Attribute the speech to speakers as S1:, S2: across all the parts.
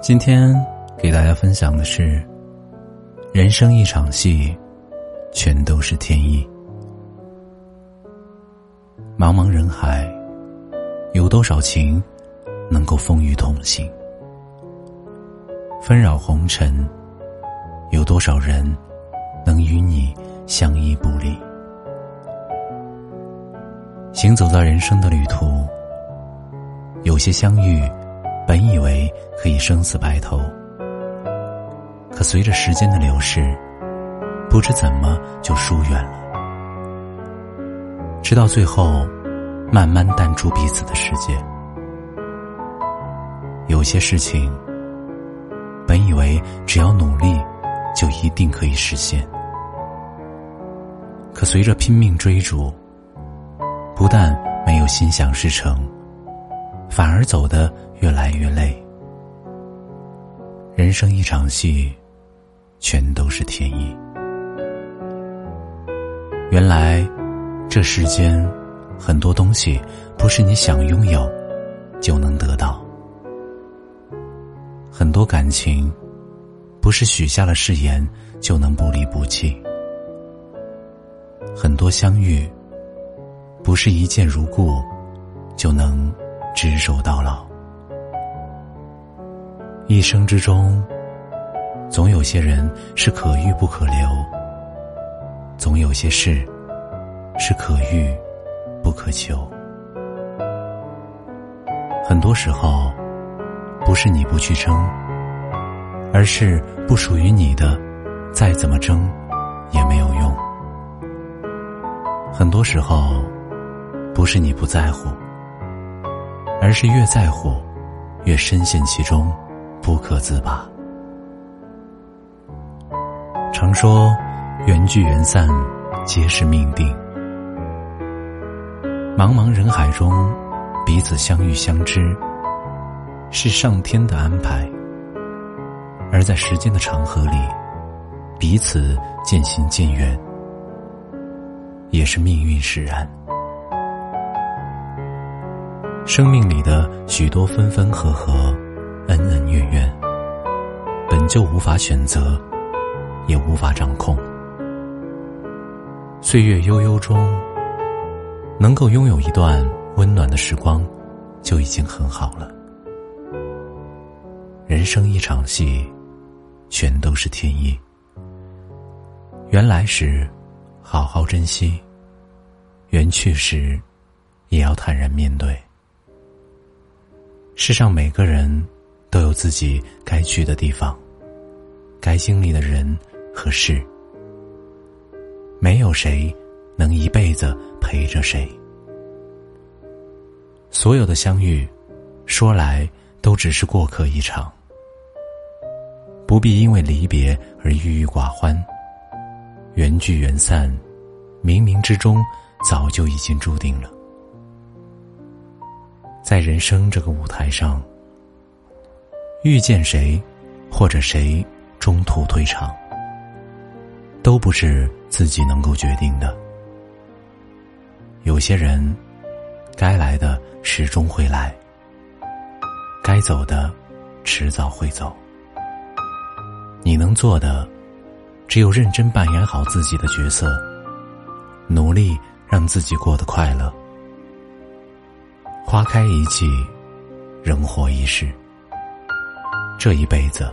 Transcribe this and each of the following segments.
S1: 今天给大家分享的是：人生一场戏，全都是天意。茫茫人海，有多少情能够风雨同行？纷扰红尘，有多少人能与你相依不离？行走在人生的旅途，有些相遇。本以为可以生死白头，可随着时间的流逝，不知怎么就疏远了，直到最后，慢慢淡出彼此的世界。有些事情，本以为只要努力，就一定可以实现，可随着拼命追逐，不但没有心想事成。反而走得越来越累。人生一场戏，全都是天意。原来，这世间很多东西不是你想拥有就能得到，很多感情不是许下了誓言就能不离不弃，很多相遇不是一见如故就能。执手到老，一生之中，总有些人是可遇不可留，总有些事是可遇不可求。很多时候，不是你不去争，而是不属于你的，再怎么争也没有用。很多时候，不是你不在乎。而是越在乎，越深陷其中，不可自拔。常说，缘聚缘散，皆是命定。茫茫人海中，彼此相遇相知，是上天的安排；而在时间的长河里，彼此渐行渐远，也是命运使然。生命里的许多分分合合、恩恩怨怨，本就无法选择，也无法掌控。岁月悠悠中，能够拥有一段温暖的时光，就已经很好了。人生一场戏，全都是天意。缘来时，好好珍惜；缘去时，也要坦然面对。世上每个人都有自己该去的地方，该经历的人和事。没有谁能一辈子陪着谁。所有的相遇，说来都只是过客一场，不必因为离别而郁郁寡欢。缘聚缘散，冥冥之中早就已经注定了。在人生这个舞台上，遇见谁，或者谁中途退场，都不是自己能够决定的。有些人，该来的始终会来，该走的迟早会走。你能做的，只有认真扮演好自己的角色，努力让自己过得快乐。花开一季，人活一世。这一辈子，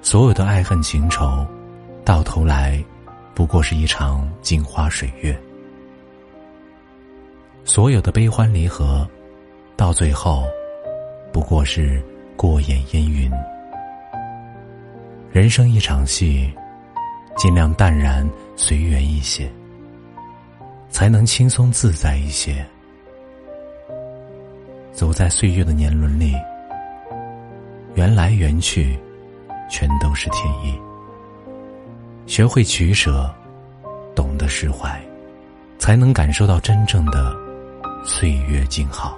S1: 所有的爱恨情仇，到头来，不过是一场镜花水月；所有的悲欢离合，到最后，不过是过眼烟云。人生一场戏，尽量淡然随缘一些，才能轻松自在一些。走在岁月的年轮里，缘来缘去，全都是天意。学会取舍，懂得释怀，才能感受到真正的岁月静好。